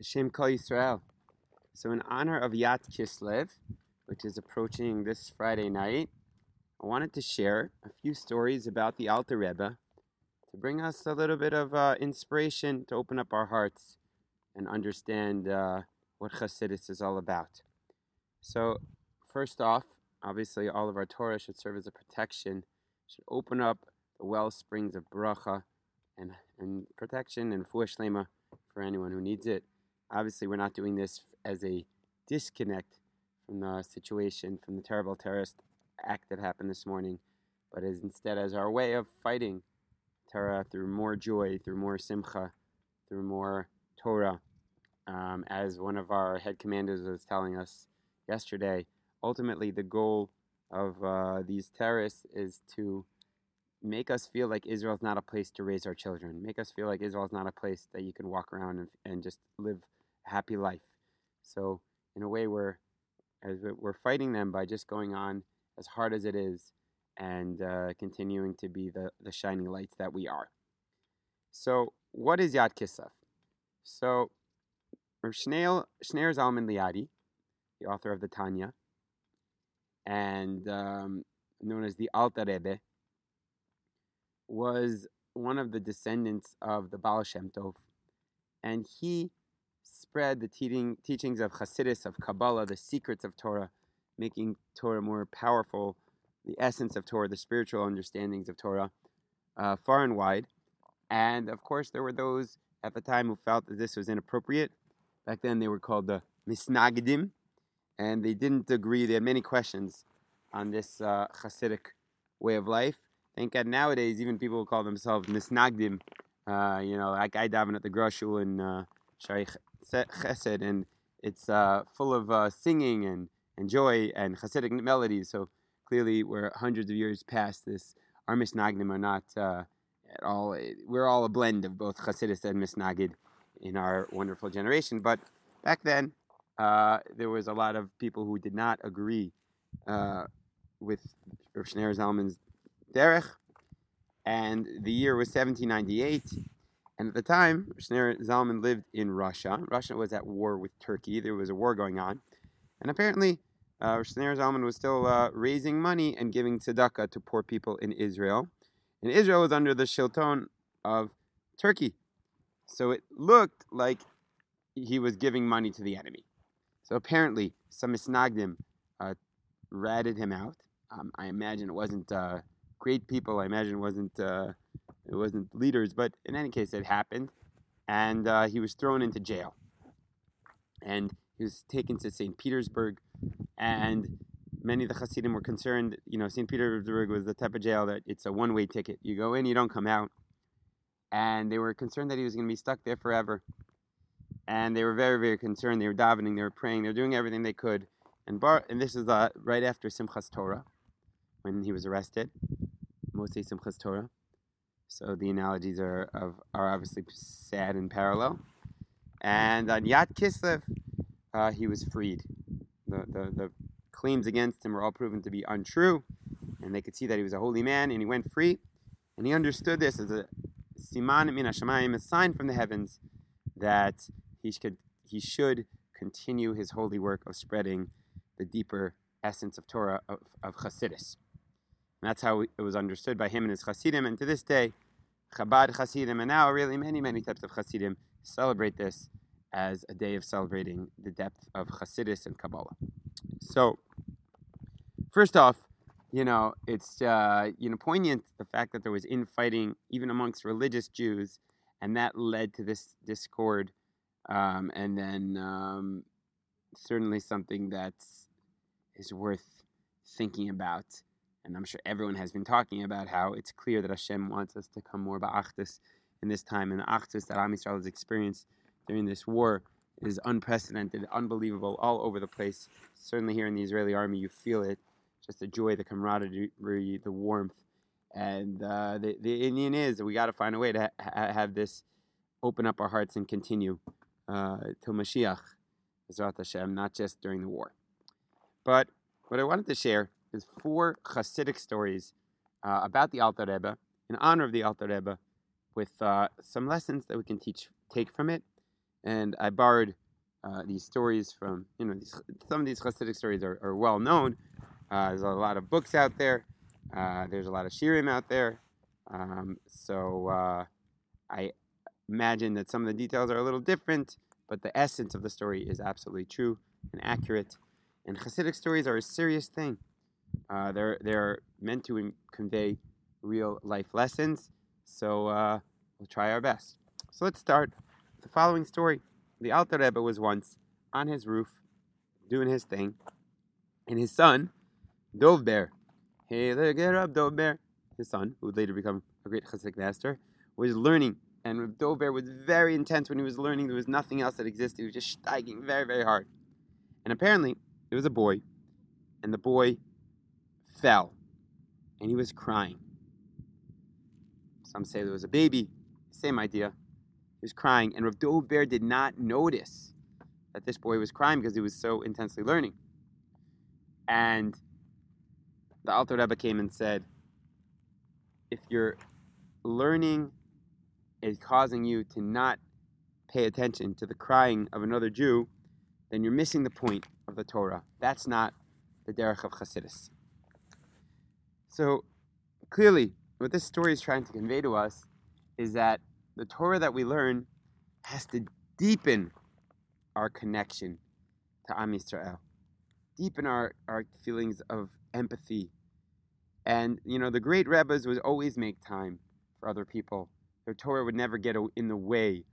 Shem Kol Yisrael. So, in honor of Yat Kislev, which is approaching this Friday night, I wanted to share a few stories about the Alter Rebbe to bring us a little bit of uh, inspiration to open up our hearts and understand uh, what Chassidus is all about. So, first off, obviously, all of our Torah should serve as a protection, should open up the well springs of bracha and, and protection and fuah for anyone who needs it. Obviously, we're not doing this as a disconnect from the situation, from the terrible terrorist act that happened this morning, but as instead as our way of fighting terror through more joy, through more simcha, through more Torah. Um, as one of our head commanders was telling us yesterday, ultimately the goal of uh, these terrorists is to make us feel like Israel is not a place to raise our children. Make us feel like Israel is not a place that you can walk around and, and just live happy life. So in a way, we're as we're fighting them by just going on as hard as it is and uh, continuing to be the, the shining lights that we are. So, what is Yat Kislev? So, Shneur Zalman Liadi, the author of the Tanya, and um, known as the Alter Rebbe, was one of the descendants of the Baal Shem Tov, and he spread the teaching, teachings of Hasidus, of Kabbalah, the secrets of Torah, making Torah more powerful, the essence of Torah, the spiritual understandings of Torah, uh, far and wide. And of course, there were those at the time who felt that this was inappropriate. Back then, they were called the Misnagdim, and they didn't agree. They had many questions on this uh, Hasidic way of life. Thank God nowadays, even people call themselves Misnagdim. Uh, you know, like I daven at the Groshu in uh, Shaykh Chesed, and it's uh, full of uh, singing and, and joy and Hasidic melodies. So clearly, we're hundreds of years past this. Our Misnagdim are not uh, at all. We're all a blend of both Hasidus and Misnagid in our wonderful generation. But back then, uh, there was a lot of people who did not agree uh, with Rav Shneur Zalman's derech, and the year was 1798. And at the time, Shneur Zalman lived in Russia. Russia was at war with Turkey. There was a war going on. And apparently, uh, Shneur Zalman was still uh, raising money and giving tzedakah to poor people in Israel. And Israel was under the shilton of Turkey. So it looked like he was giving money to the enemy. So apparently, some Misnagdim uh, ratted him out. Um, I imagine it wasn't uh, great people. I imagine it wasn't uh, it wasn't leaders, but in any case, it happened, and uh, he was thrown into jail. And he was taken to St. Petersburg, and many of the Hasidim were concerned. You know, St. Petersburg was the type of jail that it's a one-way ticket. You go in, you don't come out. And they were concerned that he was going to be stuck there forever. And they were very, very concerned. They were davening, they were praying, they were doing everything they could. And Bar, and this is uh, right after Simchas Torah, when he was arrested, Motzei Simchas Torah. So the analogies are of, are obviously sad and parallel. And on Yat Kislev, uh, he was freed. The, the, the claims against him were all proven to be untrue, and they could see that he was a holy man, and he went free. And he understood this as a siman min hashamayim, a sign from the heavens that he should, he should continue his holy work of spreading the deeper essence of Torah of, of Chassidus. And that's how it was understood by him and his Chassidim. And to this day, Chabad Chassidim, and now really many, many types of Chassidim, celebrate this as a day of celebrating the depth of Chassidus and Kabbalah. So, first off, you know, it's uh, you know poignant the fact that there was infighting even amongst religious Jews, and that led to this discord, um, and then um, certainly something that is worth thinking about and I'm sure everyone has been talking about how it's clear that Hashem wants us to come more ba'achdus in this time, and the achdus that Am Yisrael has experienced during this war is unprecedented, unbelievable, all over the place. Certainly here in the Israeli army, you feel it, just the joy, the camaraderie, the warmth, and uh, the the inyan is we got to find a way to ha- have this open up our hearts and continue uh, till Mashiach, Hashem, not just during the war. But what I wanted to share is four Hasidic stories uh, about the Alter Rebbe in honor of the Alter Rebbe, with uh, some lessons that we can teach take from it, and I borrowed uh, these stories from you know these, some of these Hasidic stories are, are well known. Uh, there's a lot of books out there. Uh, there's a lot of shirim out there. Um, so uh, I imagine that some of the details are a little different, but the essence of the story is absolutely true and accurate. And Hasidic stories are a serious thing. Uh, they're they're meant to convey real life lessons. So uh, we'll try our best. So let's start the following story. The Alter Rebbe was once on his roof doing his thing, and his son, Dov Ber, hey, look up, Dov Ber, his son, who would later become a great Hasidic master, was learning. And Dov Ber was very intense when he was learning. There was nothing else that existed. He was just steiging very, very hard. And apparently, there was a boy, and the boy fell, and he was crying. Some say there was a baby. Same idea. He was crying, and Rav Dov Ber did not notice that this boy was crying because he was so intensely learning. And the Alter Rebbe came and said, if your learning is causing you to not pay attention to the crying of another Jew, then you're missing the point of the Torah. That's not the derech of Chassidus. So clearly, what this story is trying to convey to us is that the Torah that we learn has to deepen our connection to Am Yisrael, deepen our, our feelings of empathy. And, you know, the great Rebbes would always make time for other people. Their Torah would never get in the way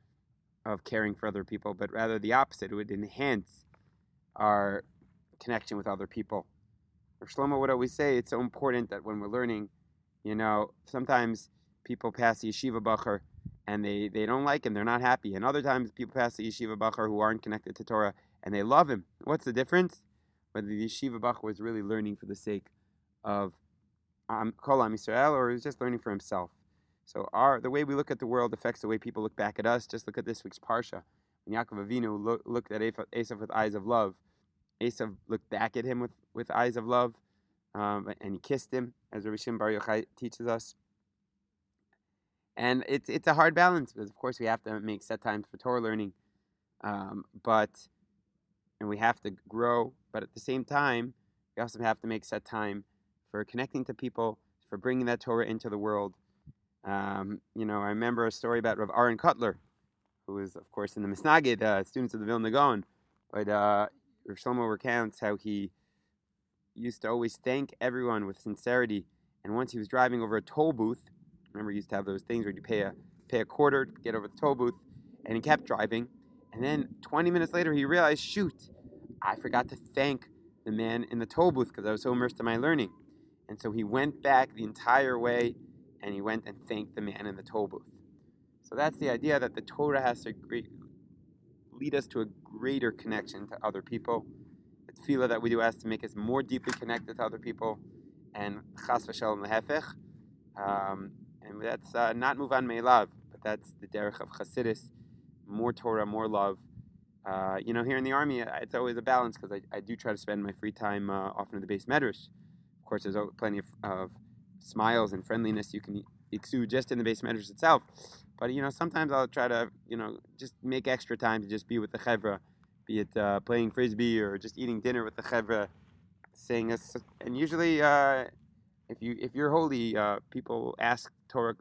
of caring for other people, but rather the opposite. It would enhance our connection with other people. Shlomo would always say it's so important that when we're learning, you know, sometimes people pass the yeshiva bacher and they, they don't like him, they're not happy. And other times people pass the yeshiva bacher who aren't connected to Torah and they love him. What's the difference? Whether the yeshiva bacher was really learning for the sake of um, Kol Am Yisrael or was just learning for himself. So our the way we look at the world affects the way people look back at us. Just look at this week's parsha. When Yaakov Avinu lo- looked at Esav with eyes of love, Esav looked back at him with, with eyes of love, um, and he kissed him, as Rabbi Shimon Bar Yochai teaches us. And it's it's a hard balance because of course we have to make set times for Torah learning, um, but and we have to grow. But at the same time, we also have to make set time for connecting to people, for bringing that Torah into the world. Um, you know, I remember a story about Rav Aaron Kotler, who was of course in the Misnagid, uh, students of the Vilna Gaon, but uh, Shlomo recounts how he used to always thank everyone with sincerity. And once he was driving over a toll booth, remember he used to have those things where you pay a pay a quarter to get over the toll booth, and he kept driving. And then 20 minutes later, he realized, shoot, I forgot to thank the man in the toll booth because I was so immersed in my learning. And so he went back the entire way and he went and thanked the man in the toll booth. So that's the idea that the Torah has to lead us to a greater connection to other people tefillah that we do has to make us more deeply connected to other people, and chas v'shalom lehefech. Um, and that's uh, not muvan me'elav, but that's the derech of Chassidus. More Torah, more love. Uh, you know, here in the army, it's always a balance because I, I do try to spend my free time uh, often in the beis medrash. Of course, there's plenty of, of smiles and friendliness you can exude just in the beis medrash itself. But you know, sometimes I'll try to you know just make extra time to just be with the chevra be it uh, playing frisbee or just eating dinner with the chevra, saying us. And usually, uh, if you if you're holy, uh, people ask Torah.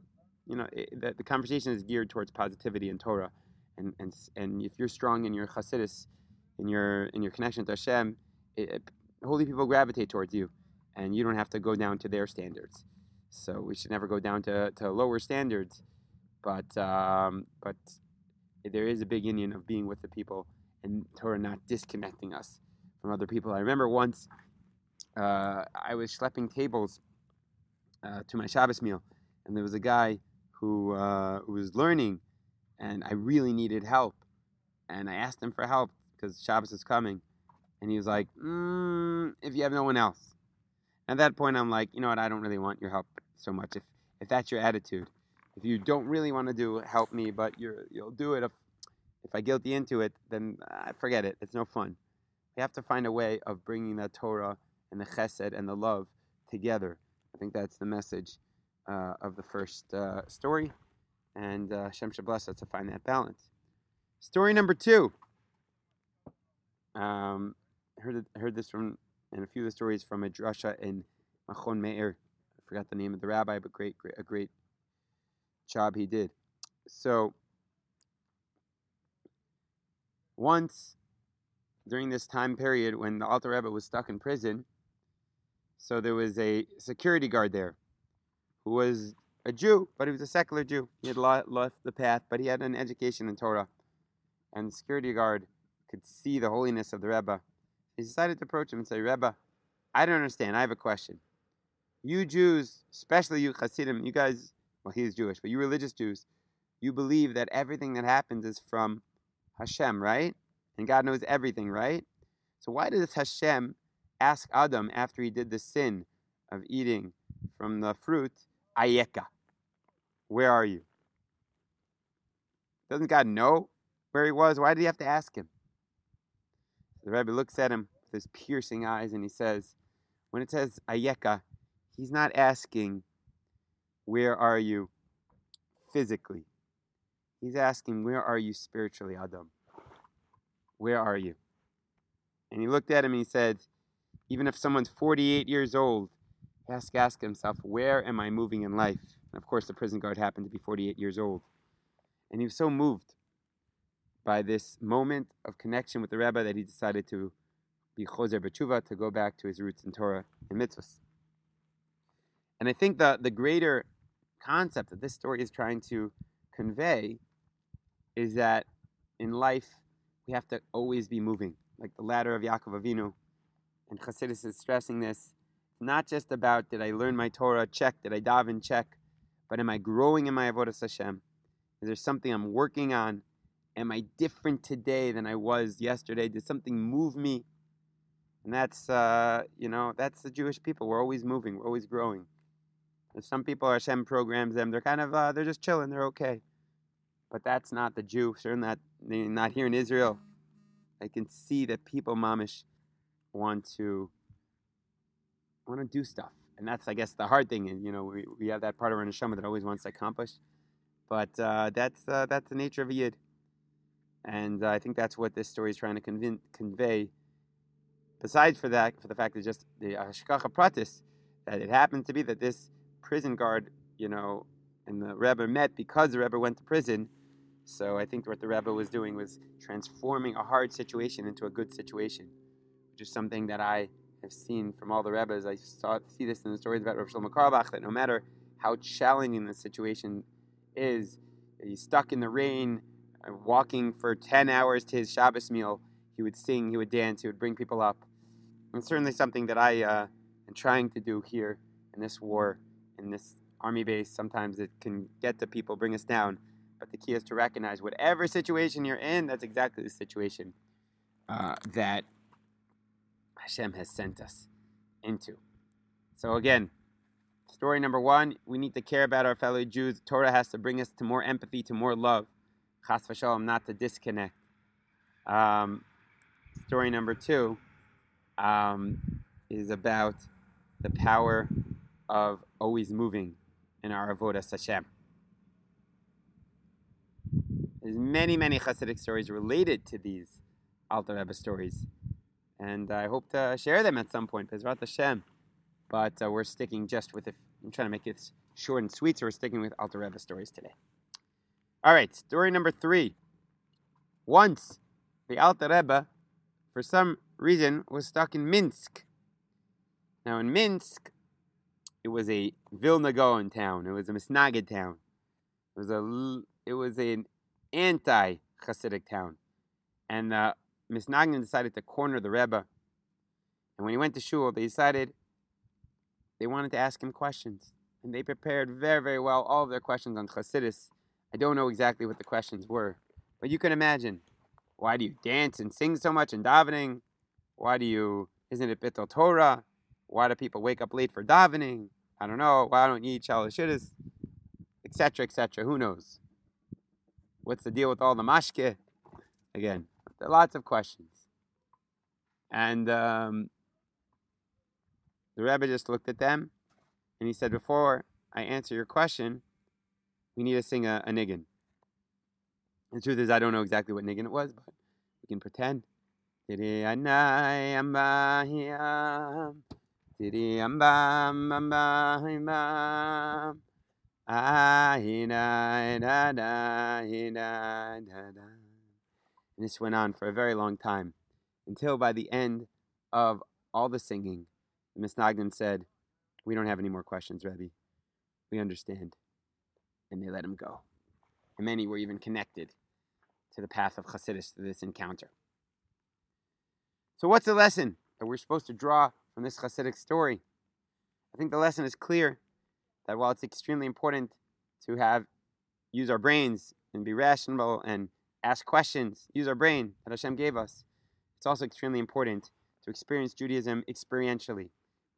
You know, the, the conversation is geared towards positivity and Torah, and and and if you're strong in your chassidus, in your in your connection to Hashem, it, it, holy people gravitate towards you, and you don't have to go down to their standards. So we should never go down to, to lower standards, but um, but there is a big union of being with the people and Torah not disconnecting us from other people. I remember once uh, I was schlepping tables uh, to my Shabbos meal, and there was a guy who, uh, who was learning, and I really needed help. And I asked him for help because Shabbos is coming, and he was like, mm, "If you have no one else." At that point, I'm like, you know what? I don't really want your help so much. If if that's your attitude, if you don't really want to do help me, but you're you'll do it if if I guilt you into it, then uh, forget it. It's no fun. We have to find a way of bringing the Torah and the Chesed and the love together. I think that's the message uh, of the first uh, story, and uh, Shem should bless us to find that balance. Story number two. Um, heard heard this from and a few of the stories from a drasha in Machon Meir. I forgot the name of the rabbi, but great, great, a great job he did. So once during this time period when the Alter Rebbe was stuck in prison, so there was a security guard there who was a Jew, but he was a secular Jew. He had left the path, but he had an education in Torah. And the security guard could see the holiness of the Rebbe. He decided to approach him and say, Rebbe, I don't understand. I have a question. You Jews, especially you Hasidim, you guys, well, he is Jewish, but you religious Jews, you believe that everything that happens is from Hashem, right? And God knows everything, right? So why does Hashem ask Adam after he did the sin of eating from the fruit, Ayeka? Where are you? Doesn't God know where he was? Why did he have to ask him? The Rebbe looks at him with his piercing eyes and he says, when it says Ayeka, he's not asking, where are you physically? He's asking, where are you spiritually, Adam? Where are you? And he looked at him and he said, even if someone's 48 years old, he has to ask himself, where am I moving in life? And of course, the prison guard happened to be 48 years old. And he was so moved by this moment of connection with the rabbi that he decided to be Choser B'tshuva, to go back to his roots in Torah and mitzvahs. And I think that the greater concept that this story is trying to convey is that in life, we have to always be moving, like the ladder of Yaakov Avinu. And Chassidus is stressing this, not just about did I learn my Torah, check, did I daven, check, but am I growing in my Avodah Hashem? Is there something I'm working on? Am I different today than I was yesterday? Did something move me? And that's, uh, you know, that's the Jewish people. We're always moving, we're always growing. Some people, are Hashem programs them, they're kind of, uh, they're just chilling, they're okay. But that's not the Jew, certainly not, not here in Israel. I can see that people, mamish, want to want to do stuff, and that's, I guess, the hard thing. And you know, we, we have that part of our neshama that always wants to accomplish, but uh, that's uh, that's the nature of a yid, and uh, I think that's what this story is trying to convey. convey. Besides for that, for the fact that just the hashgacha pratis, that it happened to be that this prison guard, you know, and the Rebbe met because the Rebbe went to prison so I think what the Rebbe was doing was transforming a hard situation into a good situation, which is something that I have seen from all the Rebbes. I saw see this in the stories about Rav Shlomo Carlebach that no matter how challenging the situation is, he's stuck in the rain, uh, walking for 10 hours to his Shabbos meal, he would sing, he would dance, he would bring people up. And certainly something that I uh, am trying to do here in this war, in this army base. Sometimes it can get to people, bring us down. But the key is to recognize whatever situation you're in, that's exactly the situation uh, that Hashem has sent us into. So again, story number one, we need to care about our fellow Jews. Torah has to bring us to more empathy, to more love. Chas v'shalom, not to disconnect. Um, story number two um, is about the power of always moving in our avodas Hashem. There's many, many Hasidic stories related to these Alter Rebbe stories. And I hope to share them at some point, Bezrat Hashem. But uh, we're sticking just with it. I'm trying to make it short and sweet, so we're sticking with Alter Rebbe stories today. All right, story number three. Once the Alter Rebbe, for some reason, was stuck in Minsk. Now, in Minsk, it was a Vilna Gaon town. It was a Misnagid town. It was a it was an anti Hasidic town. And uh, Misnagdim decided to corner the Rebbe. And when he went to Shul, they decided they wanted to ask him questions. And they prepared very, very well all of their questions on Hasidus. I don't know exactly what the questions were, but you can imagine. Why do you dance and sing so much in davening? Why do you, isn't it Bittul Torah? Why do people wake up late for davening? I don't know. Why don't you eat shalashiddas? Etc., etc. Who knows? What's the deal with all the mashke? Again, there are lots of questions. And um, the Rebbe just looked at them and he said, Before I answer your question, we need to sing a, a niggin. The truth is, I don't know exactly what niggin it was, but we can pretend. And this went on for a very long time, until by the end of all the singing, the Misnagdim said, "We don't have any more questions, Rebbe. We understand," and they let him go. And many were even connected to the path of Chassidus through this encounter. So, what's the lesson that we're supposed to draw from this Hasidic story? I think the lesson is clear that while it's extremely important to have use our brains and be rational and ask questions, use our brain that Hashem gave us, it's also extremely important to experience Judaism experientially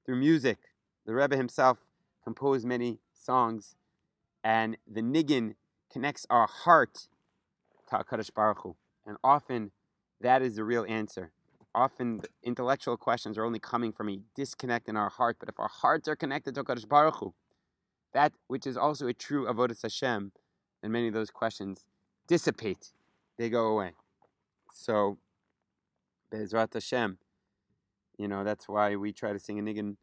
through music. The Rebbe himself composed many songs, and the niggin connects our heart to HaKadosh Baruch Hu. And often that is the real answer. Often intellectual questions are only coming from a disconnect in our heart, but if our hearts are connected to HaKadosh Baruch Hu, that which is also a true Avodah Hashem, and many of those questions dissipate. They go away. So, Bezrat Hashem, you know, that's why we try to sing a niggin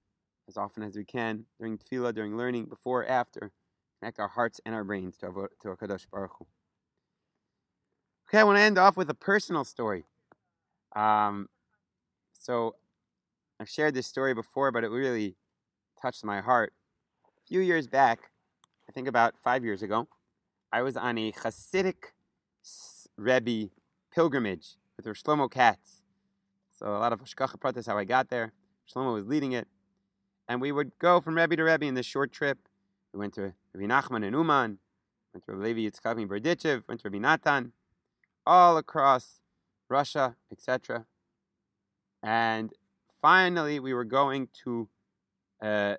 as often as we can during tefillah, during learning, before, after. Connect our hearts and our brains to, Avo- to HaKadosh Baruch Hu. Okay, I want to end off with a personal story. Um, so, I've shared this story before, but it really touched my heart. A few years back, I think about five years ago, I was on a Hasidic Rebbe pilgrimage with Rosh Shlomo Katz. So a lot of Hashgacha Pratis, how I got there. Shlomo was leading it. And we would go from Rebbe to Rebbe in this short trip. We went to Rabbi Nachman and Uman, went to Rabbi Levi Yitzchak and Berdichev, went to Rabbi Natan, all across Russia, etc. And finally, we were going to uh,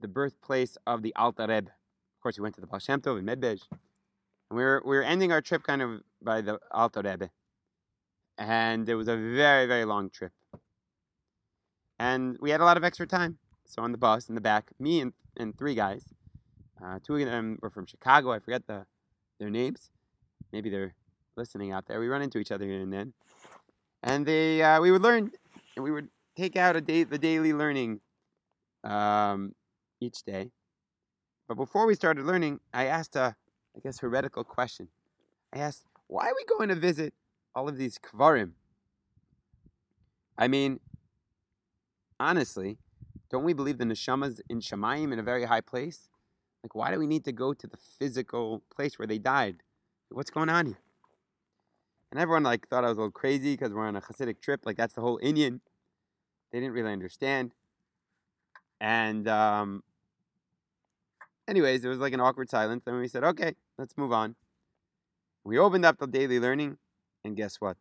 the birthplace of the Alter Rebbe. Of course, we went to the Baal Shem Tov in Medbej. And we were, we were ending our trip kind of by the Alter Rebbe. And it was a very, very long trip. And we had a lot of extra time. So on the bus in the back, me and, and three guys. Uh, two of them were from Chicago. I forget the their names. Maybe they're listening out there. We run into each other here and then. And they uh, we would learn and we would take out a day the daily learning um, each day. But before we started learning, I asked a, I guess, heretical question. I asked, why are we going to visit all of these kvarim? I mean, honestly, don't we believe the neshamas in Shemayim in a very high place? Like, why do we need to go to the physical place where they died? What's going on here? And everyone like thought I was a little crazy because we're on a Hasidic trip. Like that's the whole inyan. They didn't really understand. And um, anyways, there was like an awkward silence, and we said, "Okay, let's move on." We opened up the daily learning, and guess what?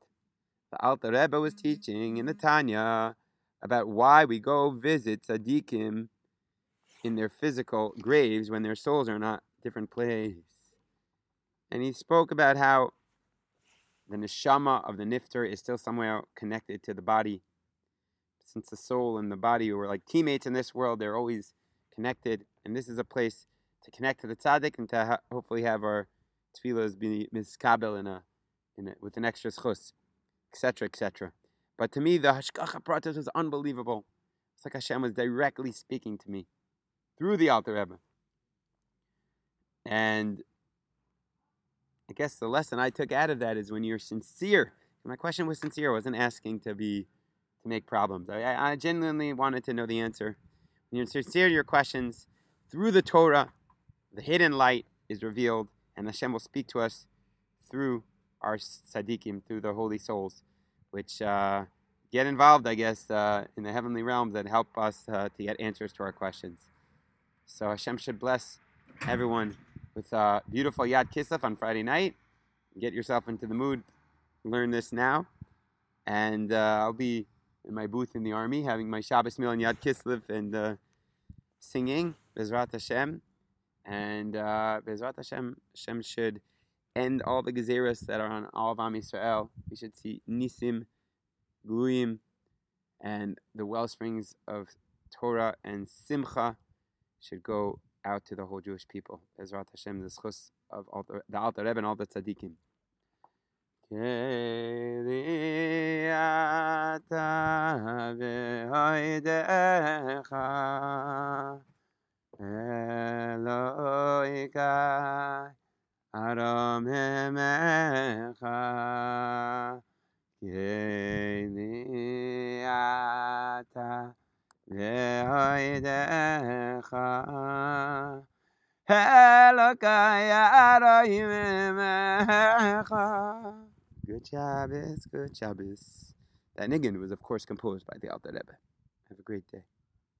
The Alter Rebbe was teaching in the Tanya about why we go visit tzaddikim in their physical graves when their souls are not different place. And he spoke about how the neshama of the nifter is still somewhere connected to the body. Since the soul and the body were like teammates in this world, they're always connected. And this is a place to connect to the tzaddik and to ha- hopefully have our tefillas be miskabel in a, in a, with an extra schus, etc., etc. But to me, the hashgacha pratis was unbelievable. It's like Hashem was directly speaking to me through the Alter Rebbe. And I guess the lesson I took out of that is when you're sincere. My question was sincere. I wasn't asking to be to make problems. I, I genuinely wanted to know the answer. When you're sincere your questions, through the Torah, the hidden light is revealed, and Hashem will speak to us through our tzaddikim, through the holy souls, which uh, get involved, I guess, uh, in the heavenly realms that help us uh, to get answers to our questions. So Hashem should bless everyone with a beautiful Yat Kislev on Friday night. Get yourself into the mood. Learn this now. And uh, I'll be in my booth in the army having my Shabbos meal on Yat Kislev and uh, singing Bezrat Hashem. And uh, Bezrat Hashem, Hashem should end all the gezeras that are on all of Am Yisrael. We should see Nisim, Gluyim, and the well springs of Torah and Simcha should go out to the whole Jewish people. Bezrat Hashem, the schus of all the, the Alter Rebbe and all the tzaddikim. Emecha Vehoidecha Elokai Aram emecha Good Shabbos, good Shabbos. That niggin was, of course, composed by the Alter Rebbe. Have a great day.